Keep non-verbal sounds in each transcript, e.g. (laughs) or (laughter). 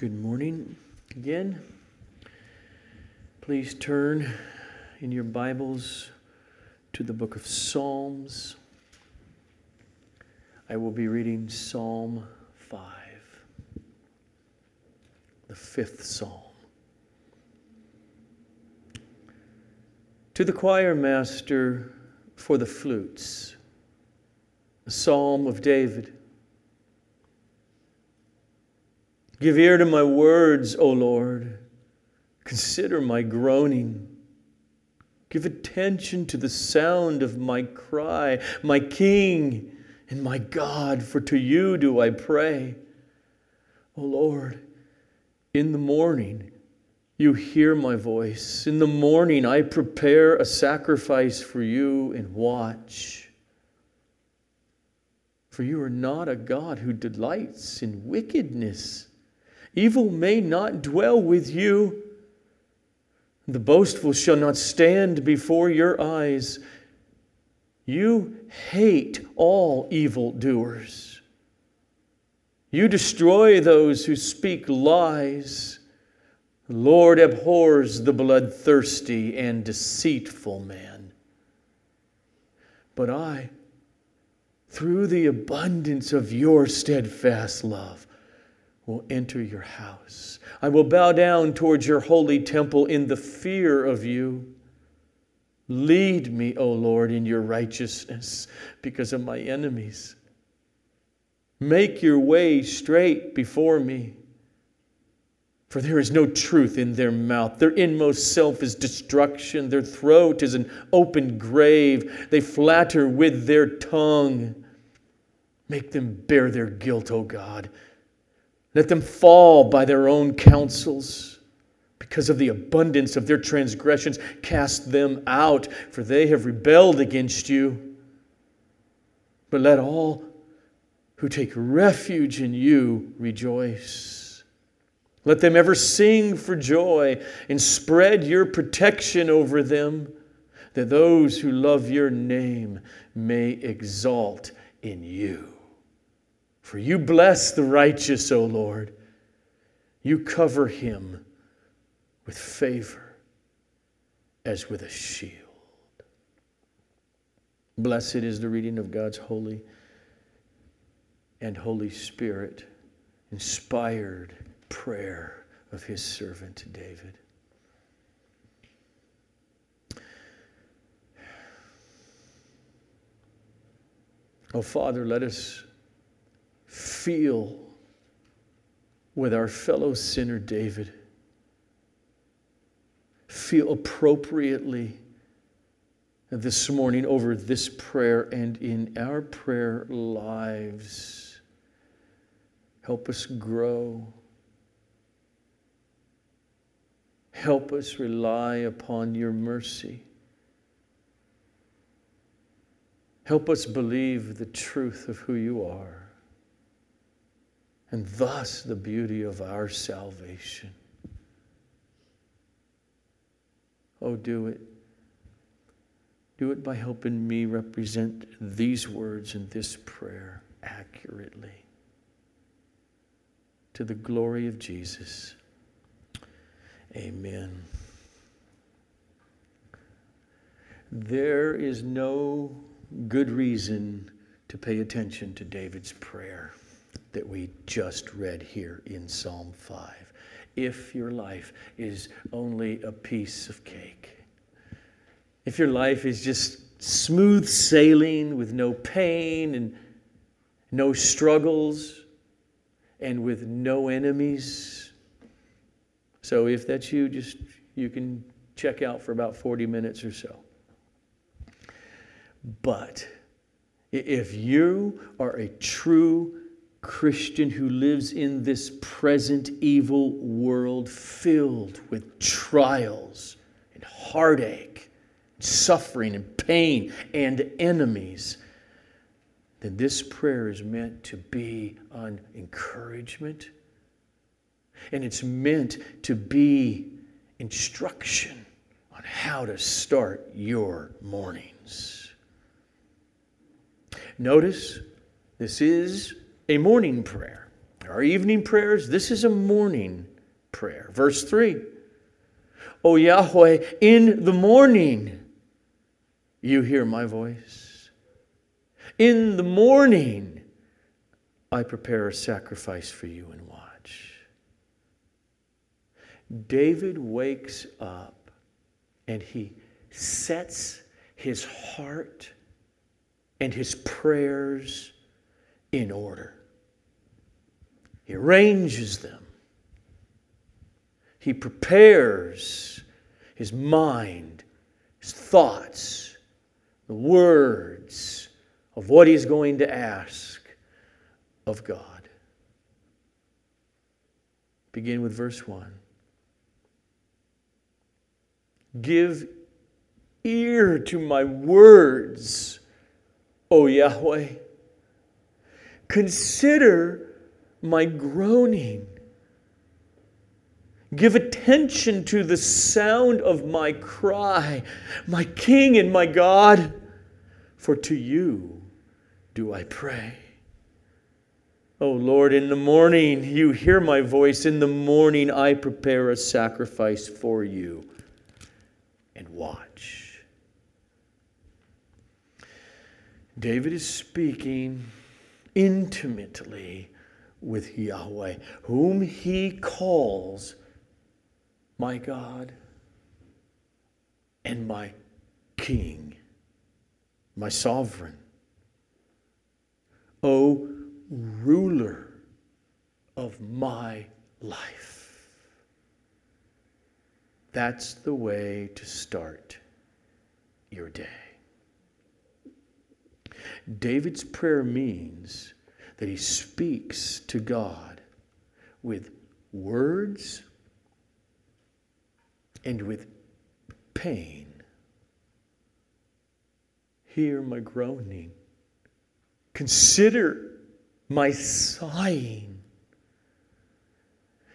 Good morning again. Please turn in your Bibles to the book of Psalms. I will be reading Psalm 5, the fifth psalm. To the choir master for the flutes, a psalm of David. Give ear to my words, O Lord. Consider my groaning. Give attention to the sound of my cry, my King and my God, for to you do I pray. O Lord, in the morning you hear my voice. In the morning I prepare a sacrifice for you and watch. For you are not a God who delights in wickedness Evil may not dwell with you. The boastful shall not stand before your eyes. You hate all evildoers. You destroy those who speak lies. The Lord abhors the bloodthirsty and deceitful man. But I, through the abundance of your steadfast love, will enter your house. I will bow down towards your holy temple in the fear of you. Lead me, O Lord, in your righteousness because of my enemies. Make your way straight before me. For there is no truth in their mouth. Their inmost self is destruction. Their throat is an open grave. They flatter with their tongue. Make them bear their guilt, O God let them fall by their own counsels. Because of the abundance of their transgressions, cast them out, for they have rebelled against you. But let all who take refuge in you rejoice. Let them ever sing for joy and spread your protection over them, that those who love your name may exalt in you. For you bless the righteous, O Lord. You cover him with favor as with a shield. Blessed is the reading of God's holy and Holy Spirit inspired prayer of his servant David. Oh, Father, let us feel with our fellow sinner David. Feel appropriately this morning over this prayer and in our prayer lives. Help us grow. Help us rely upon your mercy. Help us believe the truth of who you are and thus the beauty of our salvation. Oh, do it. Do it by helping me represent these words in this prayer accurately. To the glory of Jesus. Amen. There is no good reason to pay attention to David's prayer that we just read here in Psalm 5. If your life is only a piece of cake, if your life is just smooth sailing with no pain and no struggles and with no enemies. So if that's you, just you can check out for about 40 minutes or so. But if you are a true Christian who lives in this present evil world filled with trials and heartache, and suffering and pain and enemies, then this prayer is meant to be an encouragement and it's meant to be instruction on how to start your mornings. Notice this is a morning prayer. Our evening prayers, this is a morning prayer. Verse 3 O Yahweh, in the morning you hear my voice. In the morning I prepare a sacrifice for you and watch. David wakes up and he sets his heart and his prayers in order. He arranges them. He prepares his mind, his thoughts, the words of what he's going to ask of God. Begin with verse 1. Give ear to my words, O Yahweh. Consider my groaning. Give attention to the sound of my cry, my King and my God, for to you do I pray. O Lord, in the morning you hear my voice. In the morning I prepare a sacrifice for you and watch. David is speaking intimately with Yahweh, whom he calls my God and my King, my sovereign. O ruler of my life. That's the way to start your day. David's prayer means that he speaks to God with words and with pain. Hear my groaning. Consider my sighing.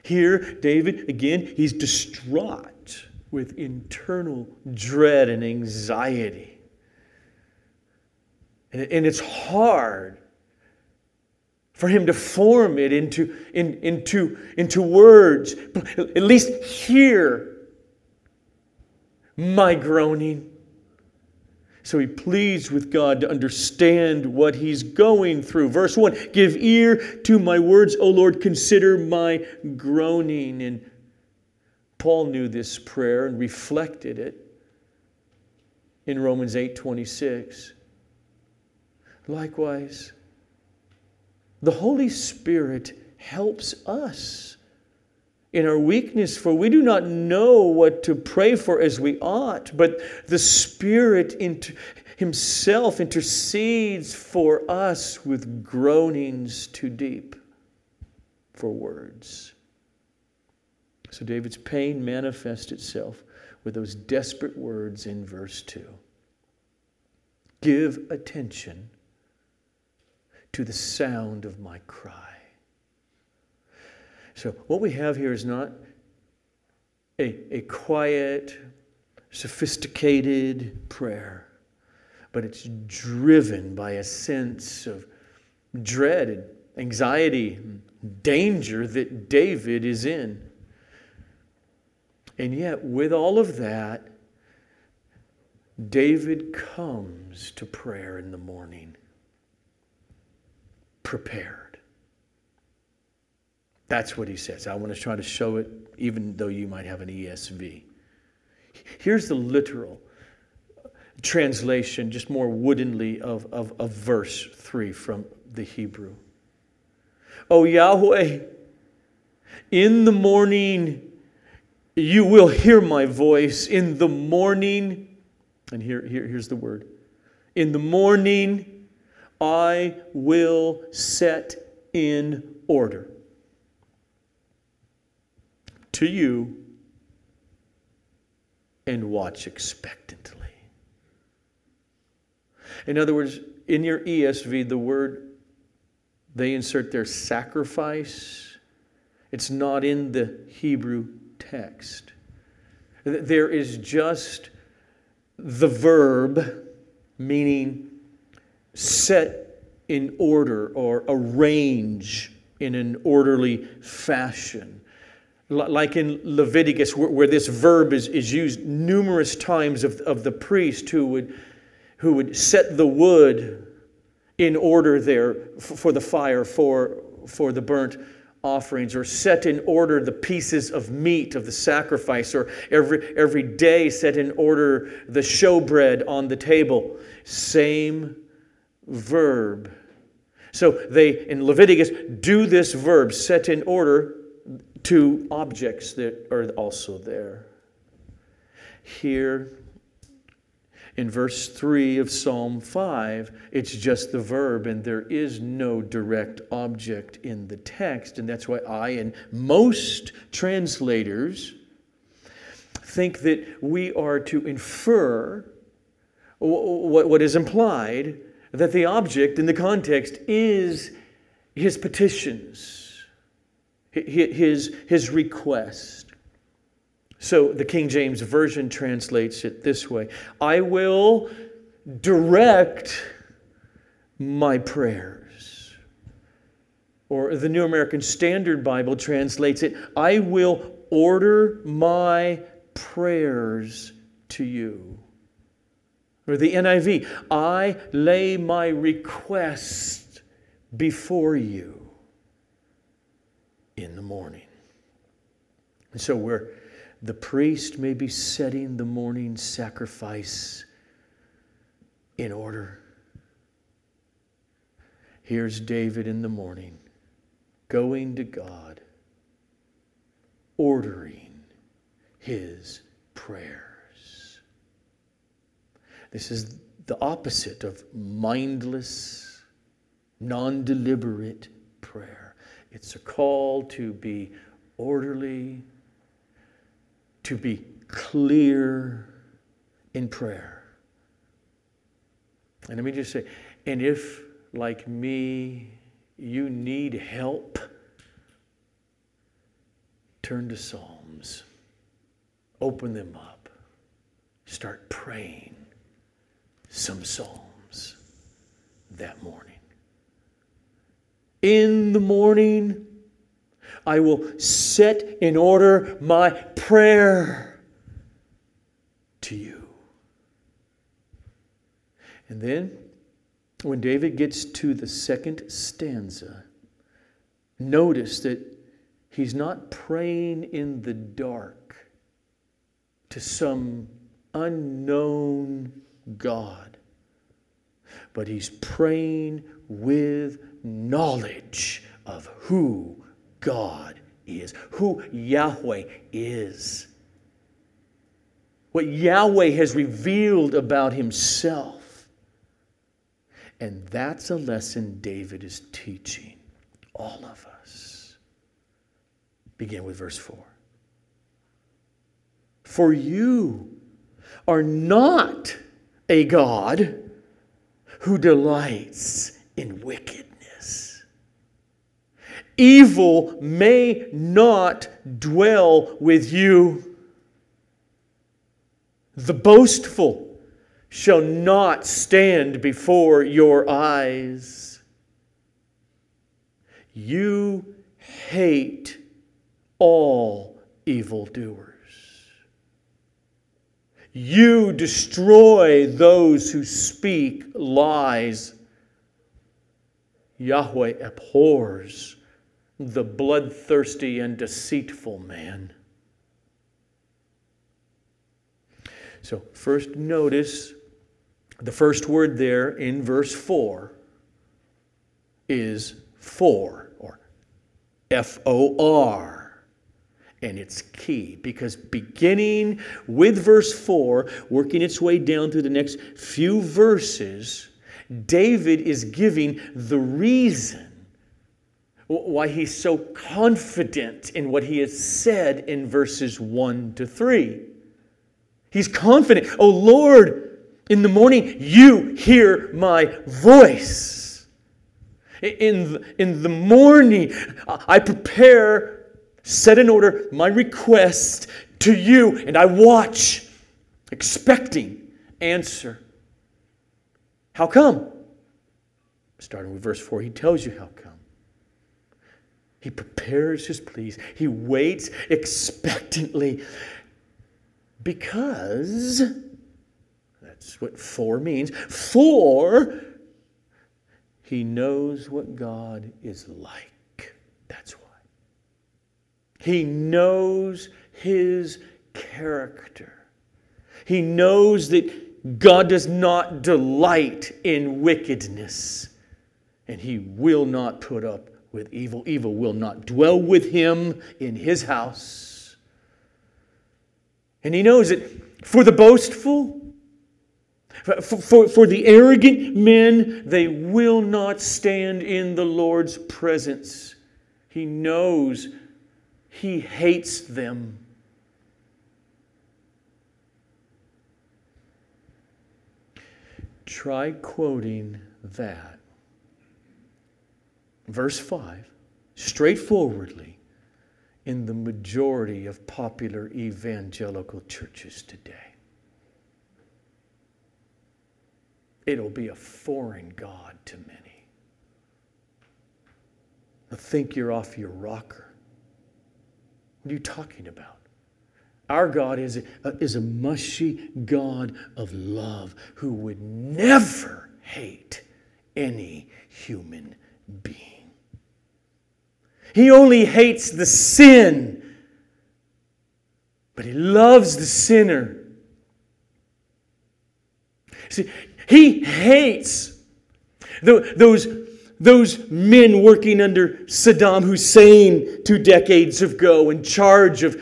Here, David, again, he's distraught with internal dread and anxiety. And, it's hard for him to form it into, in, into, into words. At least hear my groaning. So he pleads with God to understand what he's going through. Verse 1 Give ear to my words, O Lord, consider my groaning. And Paul knew this prayer and reflected it in Romans 8 26. Likewise, the Holy Spirit helps us in our weakness, for we do not know what to pray for as we ought, but the Spirit inter- Himself intercedes for us with groanings too deep for words. So David's pain manifests itself with those desperate words in verse 2. Give attention to the sound of my cry. So, what we have here is not a, a quiet, sophisticated prayer, but it's driven by a sense of dread and anxiety, danger that David is in. And yet, with all of that, David comes to prayer in the morning prepared. That's what he says. I want to try to show it, even though you might have an ESV. Here's the literal translation, just more woodenly, of, of, of verse 3 from the Hebrew. O Yahweh, in the morning you will hear my voice. In the morning, and here, here, here's the word. In the morning I will set in order to you and watch expectantly. In other words, in your ESV, the word they insert their sacrifice, it's not in the Hebrew text. There is just the verb meaning set in order or arrange in an orderly fashion. Like in Leviticus, where, this verb is, is used numerous times of, of the priest who would, who would set the wood in order there for the fire, for, for the burnt offerings, or set in order the pieces of meat of the sacrifice, or every, every day set in order the showbread on the table. Same verb. So they, in Leviticus, do this verb, set in order to objects that are also there. Here, in verse 3 of Psalm 5, it's just the verb, and there is no direct object in the text. And that's why I and most translators think that we are to infer what is implied that the object in the context is his petitions, his, his request. So the King James Version translates it this way I will direct my prayers. Or the New American Standard Bible translates it I will order my prayers to you. Or the NIV, I lay my request before you in the morning. And so where the priest may be setting the morning sacrifice in order. Here's David in the morning going to God, ordering his prayer. This is the opposite of mindless, non deliberate prayer. It's a call to be orderly, to be clear in prayer. And let me just say, and if, like me, you need help, turn to Psalms, open them up, start praying some Psalms that morning. In the morning, I will set in order my prayer to you. And then, when David gets to the second stanza, notice that he's not praying in the dark to some unknown God. But he's praying with knowledge of who God is, who Yahweh is, what Yahweh has revealed about himself. And that's a lesson David is teaching all of us. Begin with verse 4. For you are not a God who delights in wickedness. Evil may not dwell with you. The boastful shall not stand before your eyes. You hate all evildoers. You destroy those who speak lies. Yahweh abhors the bloodthirsty and deceitful man. So, first notice the first word there in verse 4 is for, or F O R. And it's key because beginning with verse 4, working its way down through the next few verses, David is giving the reason why he's so confident in what he has said in verses 1 to 3. He's confident, oh Lord, in the morning you hear my voice. In in the morning, I prepare set in order my request to you, and I watch, expecting answer. How come? Starting with verse 4, he tells you how come. He prepares his pleas. He waits expectantly because that's what for means. For he knows what God is like. He knows his character. He knows that God does not delight in wickedness, and he will not put up with evil. Evil will not dwell with him in his house. And he knows that for the boastful, for, for, for, the arrogant men, they will not stand in the Lord's presence. He knows he hates them. Try quoting that. Verse 5, straightforwardly, in the majority of popular evangelical churches today. It'll be a foreign God to many. I think you're off your rocker. What are you talking about? Our God is a, is a mushy God of love who would never hate any human being. He only hates the sin, but he loves the sinner. See, he hates those, those men working under Saddam Hussein two decades ago in charge of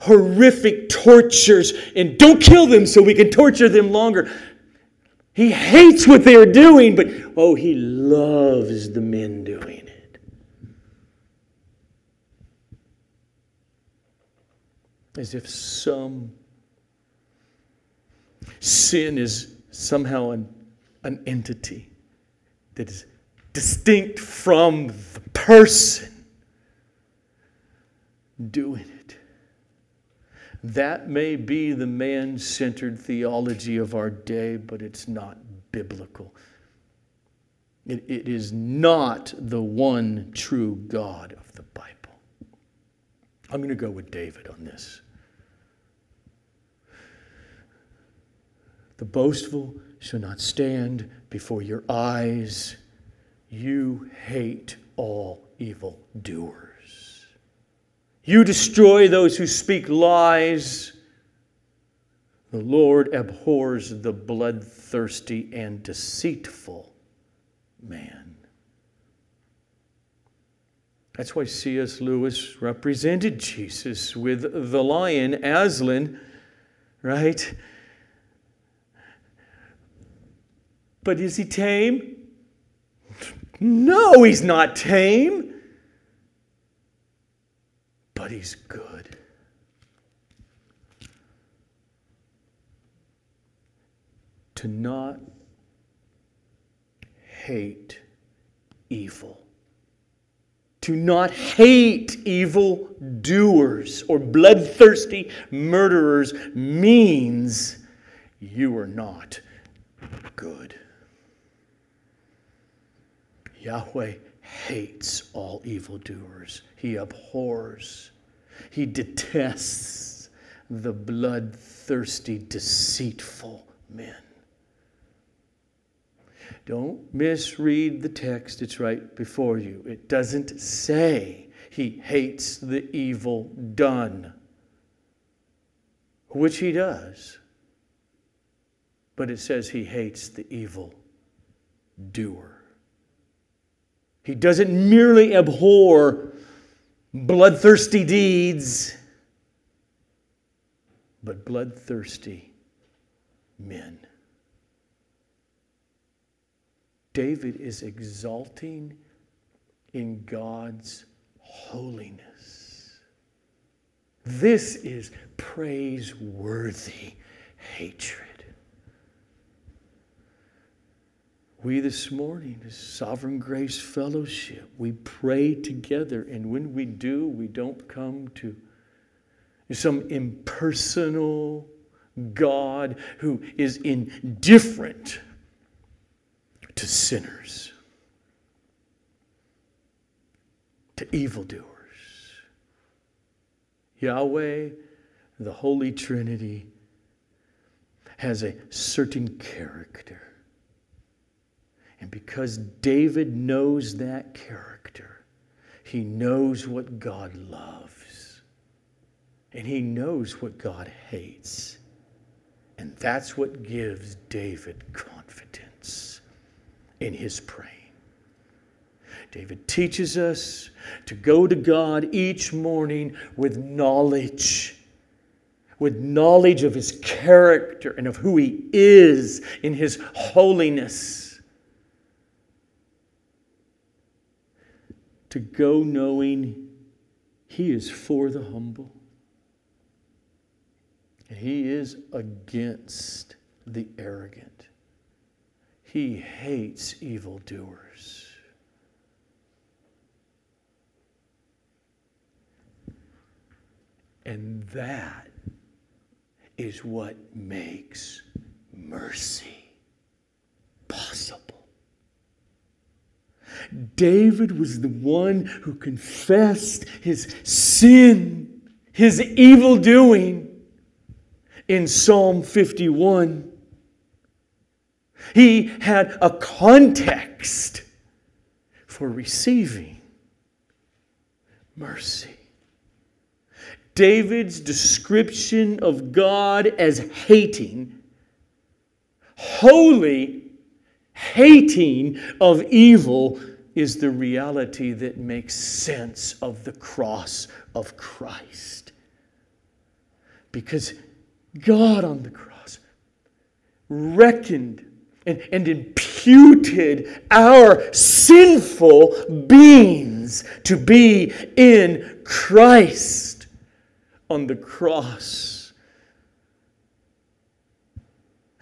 horrific tortures and don't kill them so we can torture them longer. He hates what they are doing, but oh, he loves the men doing it. As if some sin is somehow an, an entity that is distinct from the person doing it. That may be the man centered theology of our day, but it's not biblical. It, it is not the one true God of the Bible. I'm going to go with David on this. The boastful shall not stand before your eyes. You hate all evil doers. You destroy those who speak lies. The Lord abhors the bloodthirsty and deceitful man. That's why C.S. Lewis represented Jesus with the lion, Aslan, right? But is he tame? No, he's not tame but He's good. To not hate evil. To not hate evil doers or bloodthirsty murderers means you are not good. Yahweh hates all evildoers. He abhors he detests the bloodthirsty, deceitful men. Don't misread the text, it's right before you. It doesn't say he hates the evil done, which he does, but it says he hates the evil doer. He doesn't merely abhor bloodthirsty deeds, but bloodthirsty men. David is exalting in God's holiness. This is praiseworthy hatred. We this morning, as Sovereign Grace Fellowship, we pray together, and when we do, we don't come to some impersonal God who is indifferent to sinners. to evildoers. Yahweh, the Holy Trinity, has a certain character. And because David knows that character, he knows what God loves. And he knows what God hates. And that's what gives David confidence in his praying. David teaches us to go to God each morning with knowledge, with knowledge of his character and of who he is in his holiness. To go knowing he is for the humble. And he is against the arrogant. He hates evildoers. And that is what makes mercy possible. David was the one who confessed his sin, his evil doing in Psalm 51. He had a context for receiving mercy. David's description of God as hating, holy hating of evil, is the reality that makes sense of the cross of Christ. Because God on the cross reckoned and, and imputed our sinful beings to be in Christ on the cross.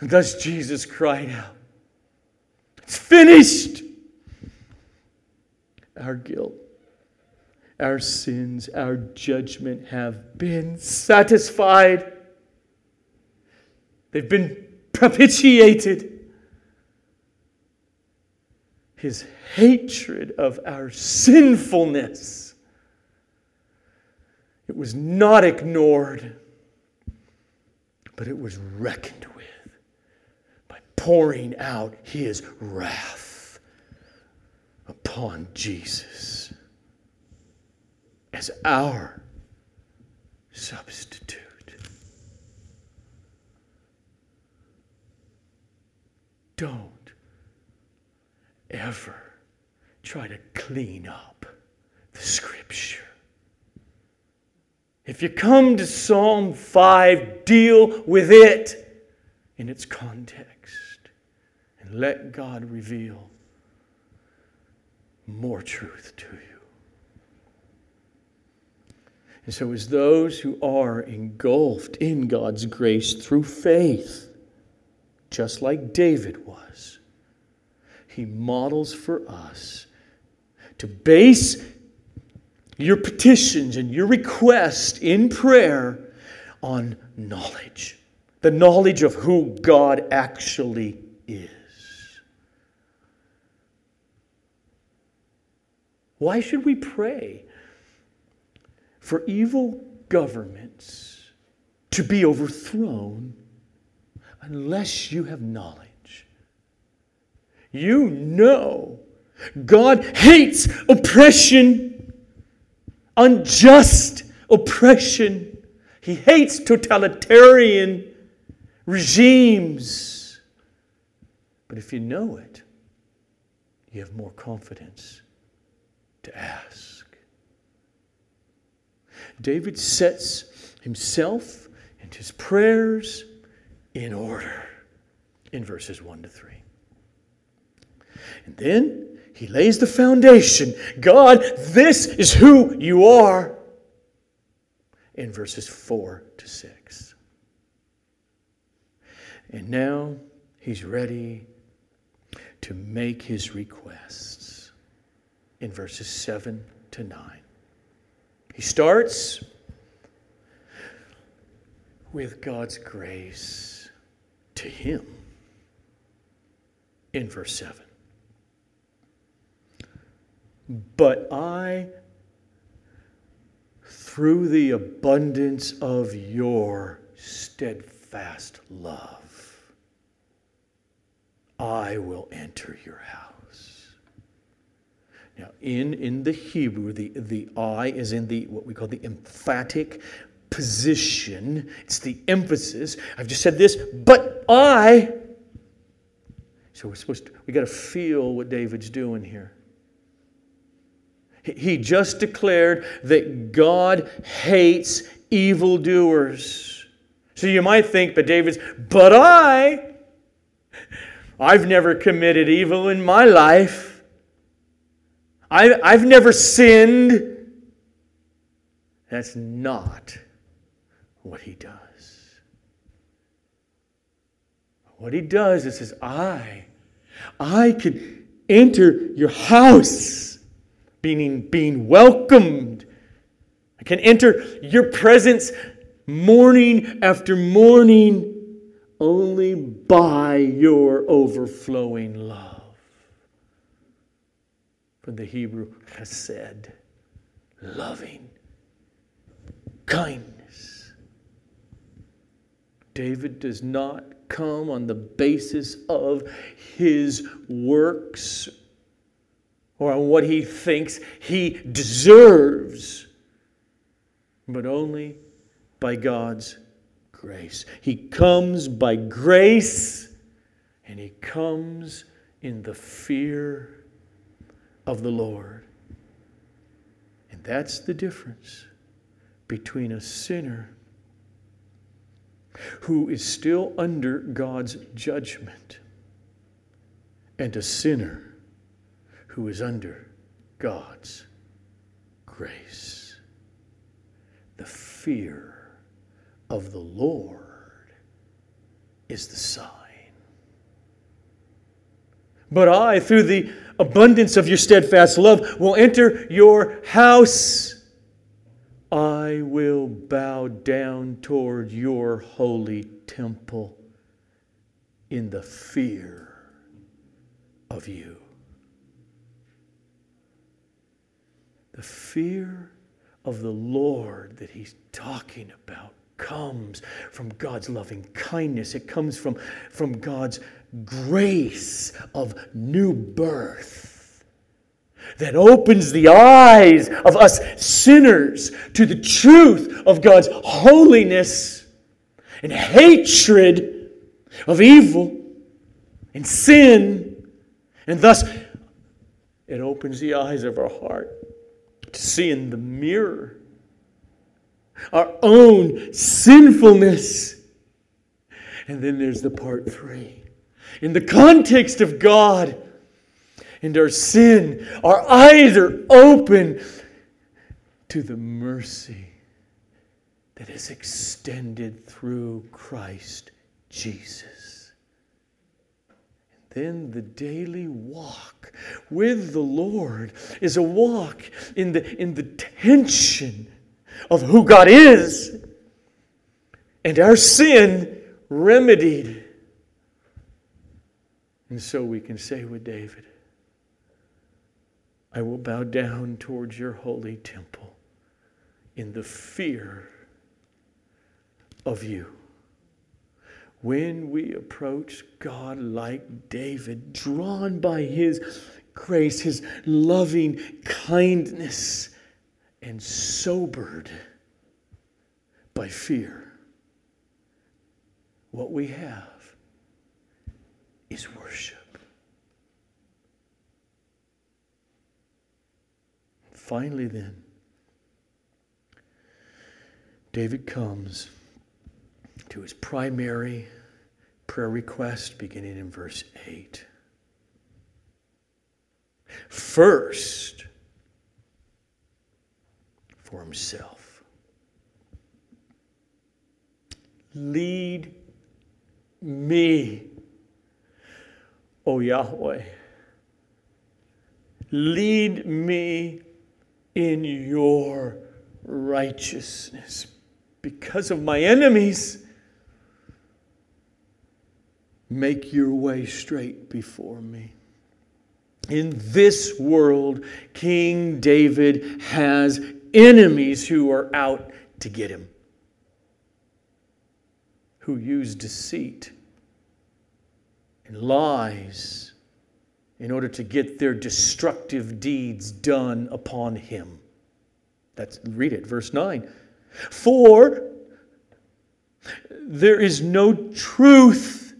And thus Jesus cried out, It's finished! Our guilt, our sins, our judgment have been satisfied. They've been propitiated. His hatred of our sinfulness it was not ignored, but it was reckoned with by pouring out his wrath upon Jesus as our substitute. Don't ever try to clean up the scripture. If you come to Psalm 5, deal with it in its context and let God reveal more truth to you. And so, as those who are engulfed in God's grace through faith, just like David was, he models for us to base your petitions and your requests in prayer on knowledge the knowledge of who God actually is. Why should we pray for evil governments to be overthrown unless you have knowledge? You know God hates oppression unjust oppression. He hates totalitarian regimes. But if you know it, you have more confidence to ask. David sets himself and his prayers in order in verses 1 to 3. And then he lays the foundation. God, this is who you are. In verses 4 to 6. And now he's ready to make his requests in verses 7 to 9. He starts with God's grace to him in verse 7. But I through the abundance of your steadfast love, I will enter your house. Now, in, in the Hebrew, the, the I is in the what we call the emphatic position. It's the emphasis. I've just said this, but I. So we're supposed to, we got to feel what David's doing here. He just declared that God hates evildoers. So you might think, but David's, but I, I've never committed evil in my life. I, I've never sinned. That's not what he does. What he does is says, I, I could enter your house, being, being welcomed. I can enter your presence morning after morning only by your overflowing love. From the Hebrew, chesed, loving, kindness. David does not come on the basis of his works or on what he thinks he deserves, but only by God's grace. He comes by grace and he comes in the fear of the Lord. And that's the difference between a sinner who is still under God's judgment, and a sinner who is under God's grace. The fear of the Lord is the sign. But I, through the abundance of your steadfast love, will enter your house. I will bow down toward your holy temple in the fear of you. The fear of the Lord that he's talking about comes from God's loving kindness. It comes from, from God's grace of new birth that opens the eyes of us sinners to the truth of God's holiness and hatred of evil and sin. And thus, it opens the eyes of our heart to see in the mirror our own sinfulness. And then there's the part three. In the context of God, and our sin, our eyes are open to the mercy that is extended through Christ Jesus. And then the daily walk with the Lord is a walk in the, in the tension of who God is and our sin remedied. And so we can say with David, I will bow down towards your holy temple in the fear of you. When we approach God like David, drawn by his grace, his loving kindness, and sobered by fear, what we have is worship. Finally, then, David comes to his primary prayer request beginning in verse 8. First, for himself. Lead me, O Yahweh. Lead me in your righteousness because of my enemies. Make your way straight before me. In this world, King David has enemies who are out to get him, who use deceit and lies in order to get their destructive deeds done upon him. That's read it, verse 9. For there is no truth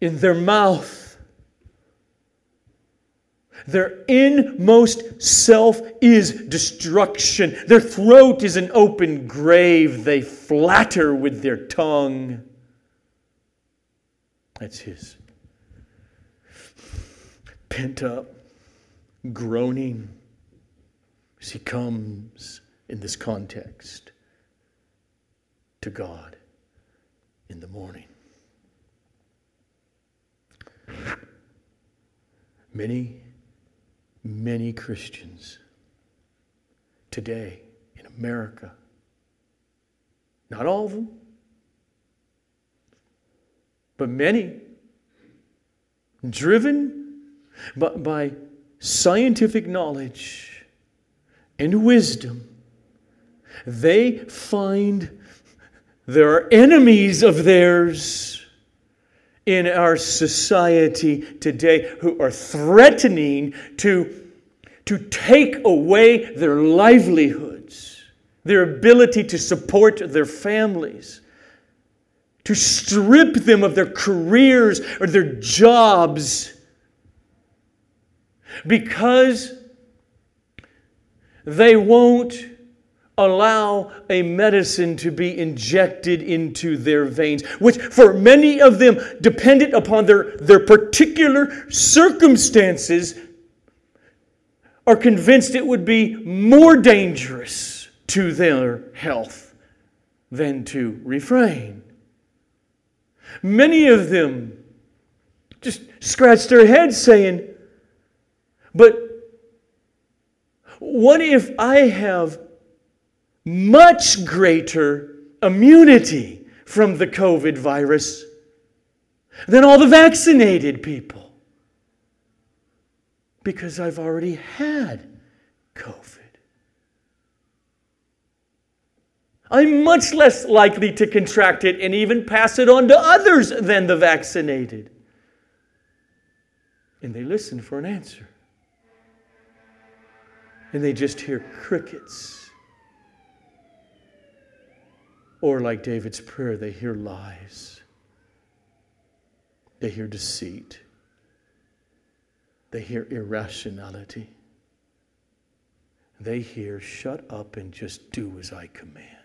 in their mouth. Their inmost self is destruction. Their throat is an open grave. They flatter with their tongue. That's his pent up groaning as he comes in this context to God in the morning. Many, many Christians today in America, not all of them, but many, driven by, scientific knowledge and wisdom, they find there are enemies of theirs in our society today who are threatening to, to take away their livelihoods, their ability to support their families, to strip them of their careers or their jobs because they won't allow a medicine to be injected into their veins, which for many of them, dependent upon their, their particular circumstances, are convinced it would be more dangerous to their health than to refrain. Many of them just scratched their heads saying, But what if I have much greater immunity from the COVID virus than all the vaccinated people because I've already had COVID. I'm much less likely to contract it and even pass it on to others than the vaccinated. And they listen for an answer. And they just hear crickets. Or, like David's prayer, they hear lies, they hear deceit, they hear irrationality. They hear, shut up and just do as I command.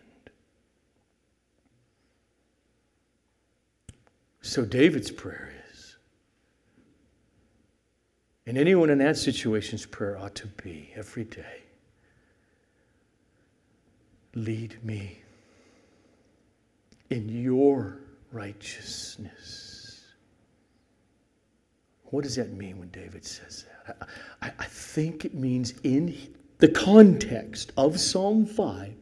So, David's prayer is, and anyone in that situation's prayer ought to be every day lead me in your righteousness. What does that mean when David says that? I, I, think it means in the context of Psalm 5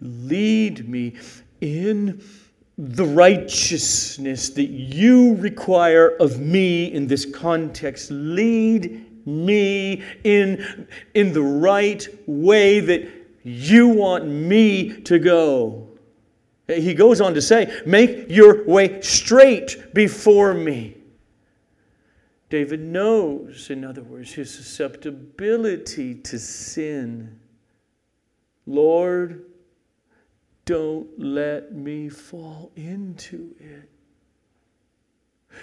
lead me in the righteousness that you require of me in this context. Lead me in, in the right way that you want me to go. He goes on to say, Make your way straight before me. David knows, in other words, his susceptibility to sin. Lord, don't let me fall into it.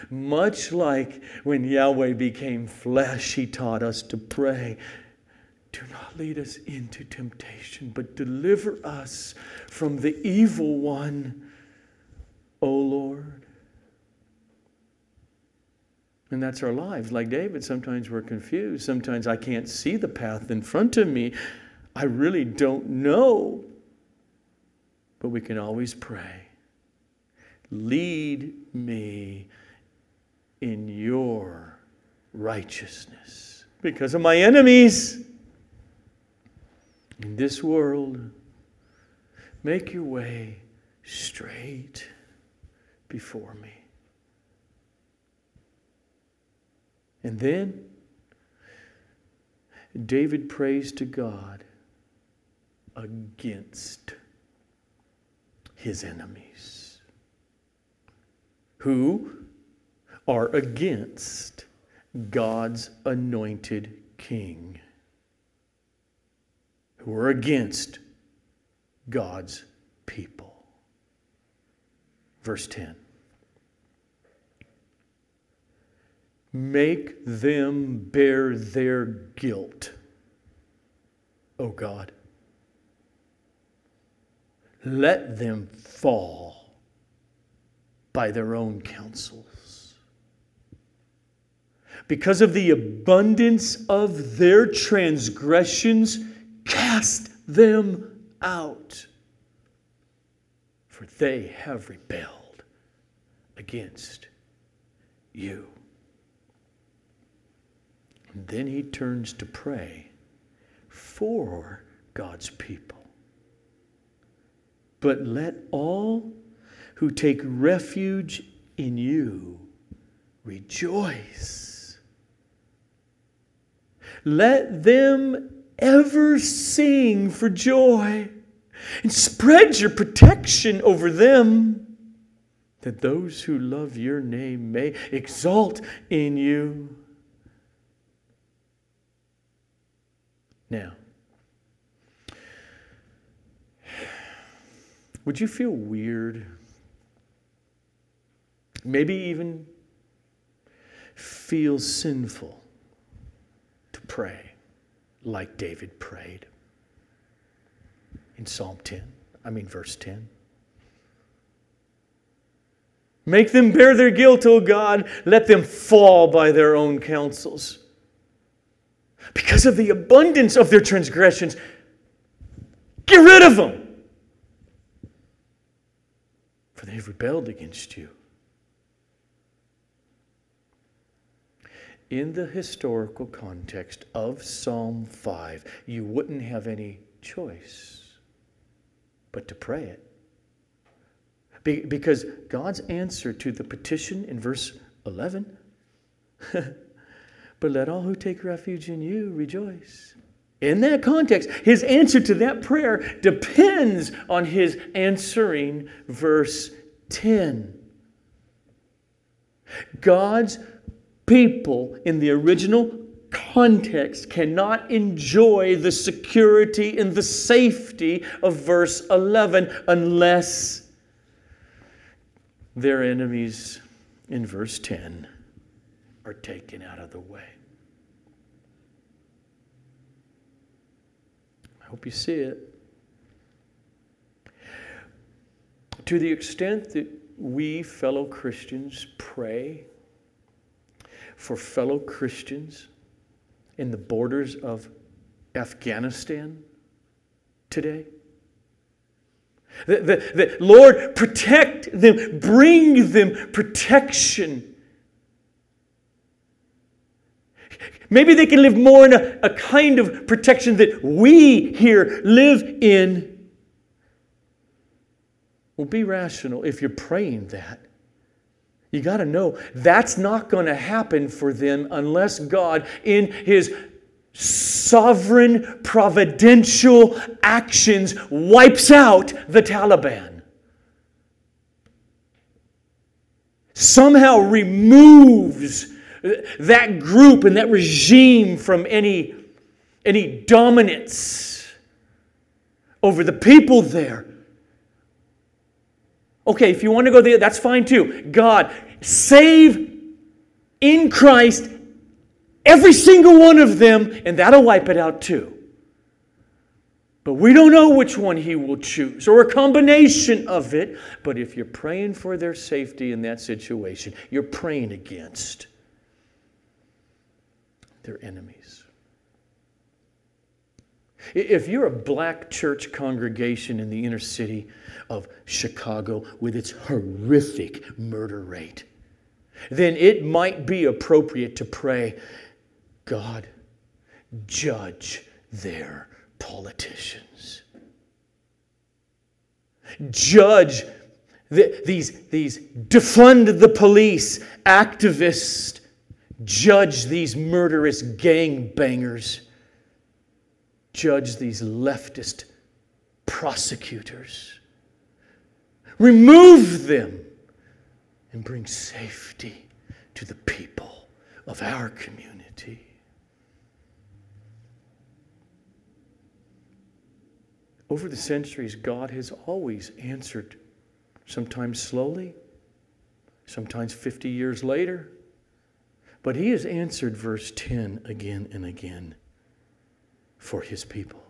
Much like when Yahweh became flesh, he taught us to pray do not lead us into temptation, but deliver us from the evil one, O Lord. And that's our lives. Like David, sometimes we're confused. Sometimes I can't see the path in front of me. I really don't know. But we can always pray Lead me in your righteousness because of my enemies in this world, make your way straight before me. And then David prays to God against his enemies, who are against God's anointed king, who are against God's people. Verse 10 Make them bear their guilt, O God. Let them fall by their own counsels. Because of the abundance of their transgressions, cast them out. For they have rebelled against you. And then he turns to pray for God's people. But let all who take refuge in you rejoice. Let them ever sing for joy and spread your protection over them, that those who love your name may exalt in you. Now, would you feel weird? Maybe even feel sinful to pray like David prayed in Psalm 10, I mean, verse 10. Make them bear their guilt, O God. Let them fall by their own counsels because of the abundance of their transgressions. Get rid of them. For they have rebelled against you. In the historical context of Psalm 5, you wouldn't have any choice but to pray it. Be- because God's answer to the petition in verse 11 (laughs) But let all who take refuge in you rejoice. In that context, his answer to that prayer depends on his answering verse 10. God's people in the original context cannot enjoy the security and the safety of verse 11 unless their enemies in verse 10 are taken out of the way. I hope you see it. To the extent that we, fellow Christians, pray for fellow Christians in the borders of Afghanistan today, the, Lord, protect them, bring them protection Maybe they can live more in a, a kind of protection that we here live in. Well, be rational if you're praying that. You got to know that's not going to happen for them unless God, in His sovereign, providential actions, wipes out the Taliban. Somehow removes that group and that regime from any, any dominance over the people there. Okay, if you want to go there, that's fine too. God, save in Christ every single one of them, and that'll wipe it out too. But we don't know which one he will choose or a combination of it. But if you're praying for their safety in that situation, you're praying against their enemies. If you're a black church congregation in the inner city of Chicago with its horrific murder rate, then it might be appropriate to pray, God, judge their politicians. Judge the, these, these defund the police activists Judge these murderous gang bangers. Judge these leftist prosecutors. Remove them and bring safety to the people of our community. Over the centuries, God has always answered, sometimes slowly, sometimes 50 years later. But He has answered verse 10 again and again for His people.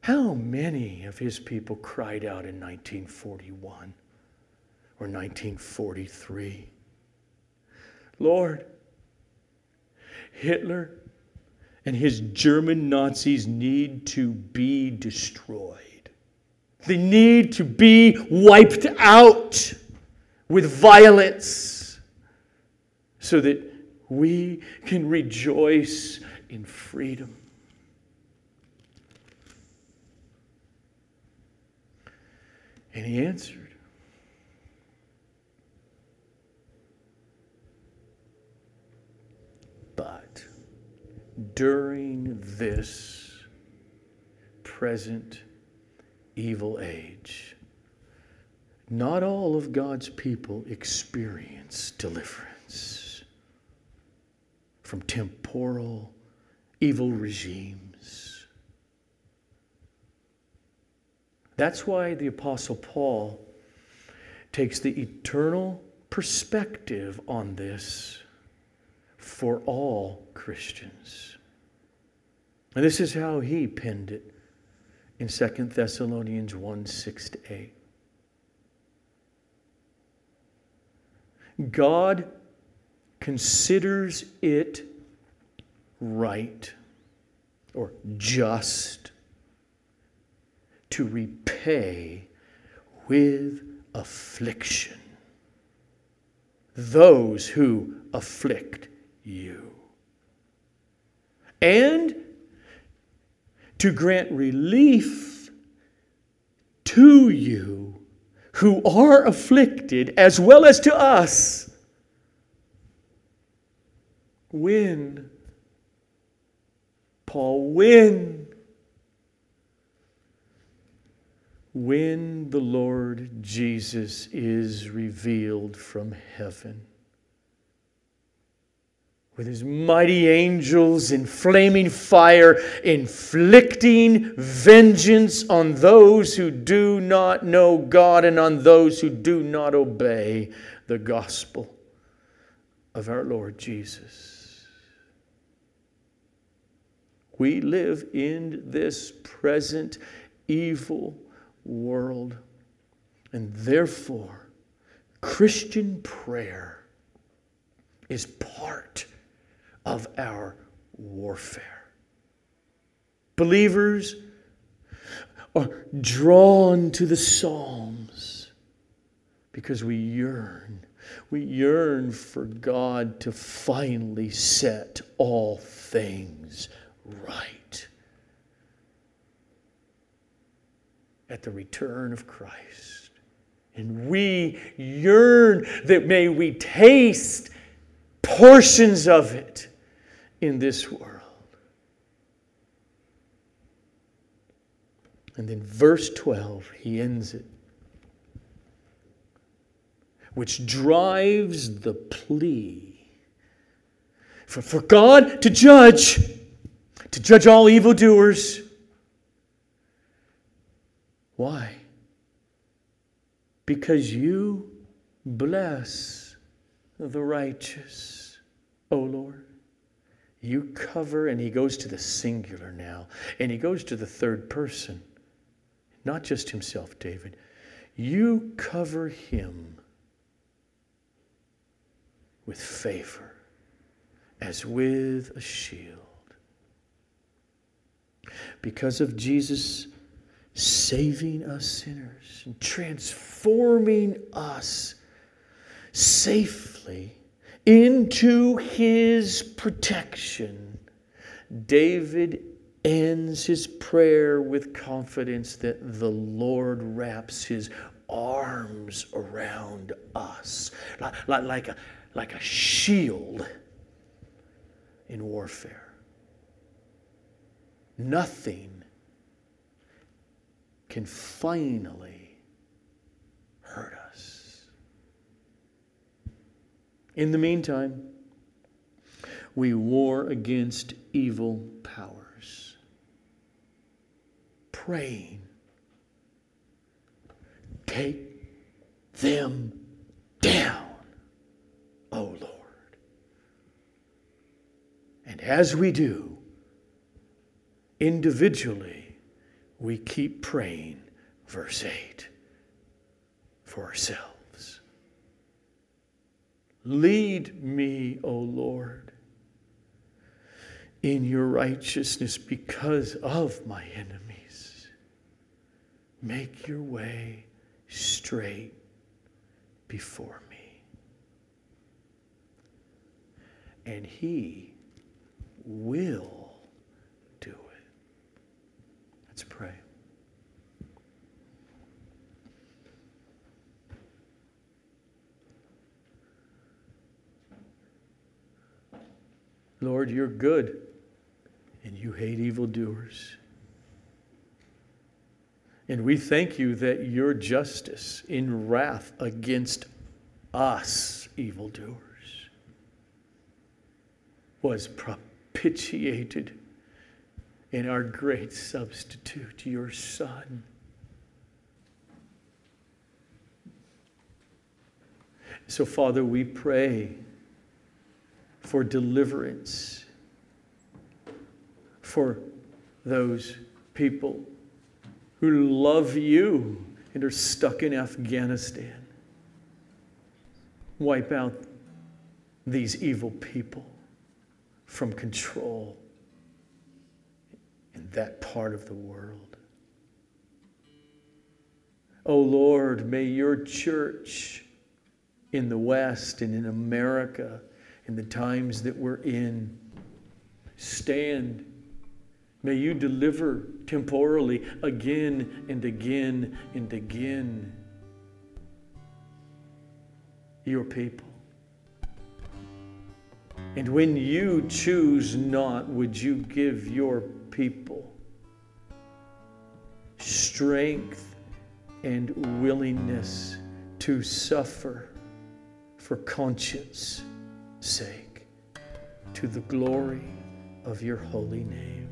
How many of His people cried out in 1941 or 1943? Lord, Hitler and his German Nazis need to be destroyed. They need to be wiped out with violence so that we can rejoice in freedom. And he answered. But during this present evil age, not all of God's people experience deliverance from temporal evil regimes. That's why the Apostle Paul takes the eternal perspective on this for all Christians. And this is how he penned it in 2 Thessalonians 1 6 to 8. God considers it right or just to repay with affliction those who afflict you. And to grant relief to you who are afflicted as well as to us. When, Paul, when, when the Lord Jesus is revealed from heaven with his mighty angels in flaming fire, inflicting vengeance on those who do not know God and on those who do not obey the gospel of our Lord Jesus. We live in this present evil world, and therefore, Christian prayer is part of our warfare. Believers are drawn to the Psalms because we yearn. We yearn for God to finally set all things right at the return of Christ. And we yearn that may we taste portions of it in this world. And then verse 12, he ends it, which drives the plea for, for God to judge, to judge all evildoers. Why? Because you bless the righteous, O Lord. You cover, and he goes to the singular now, and he goes to the third person, not just himself, David. You cover him with favor as with a shield. Because of Jesus saving us sinners and transforming us safely into his protection, David ends his prayer with confidence that the Lord wraps his arms around us like, like, a, like a shield in warfare. Nothing can finally hurt us. In the meantime, we war against evil powers, praying, take them down, O Lord. And as we do, individually, we keep praying, verse 8, for ourselves. Lead me, O Lord, in your righteousness because of my enemies. Make your way straight before me. And he will. Let's pray. Lord, you're good and you hate evildoers. And we thank you that your justice in wrath against us, evildoers, was propitiated in our great substitute, your Son. So, Father, we pray for deliverance for those people who love you and are stuck in Afghanistan. Wipe out these evil people from control that part of the world. Oh Lord, may your church in the West and in America in the times that we're in stand. May you deliver temporally again and again and again your people. And when you choose not, would you give your people strength and willingness to suffer for conscience sake to the glory of your holy name.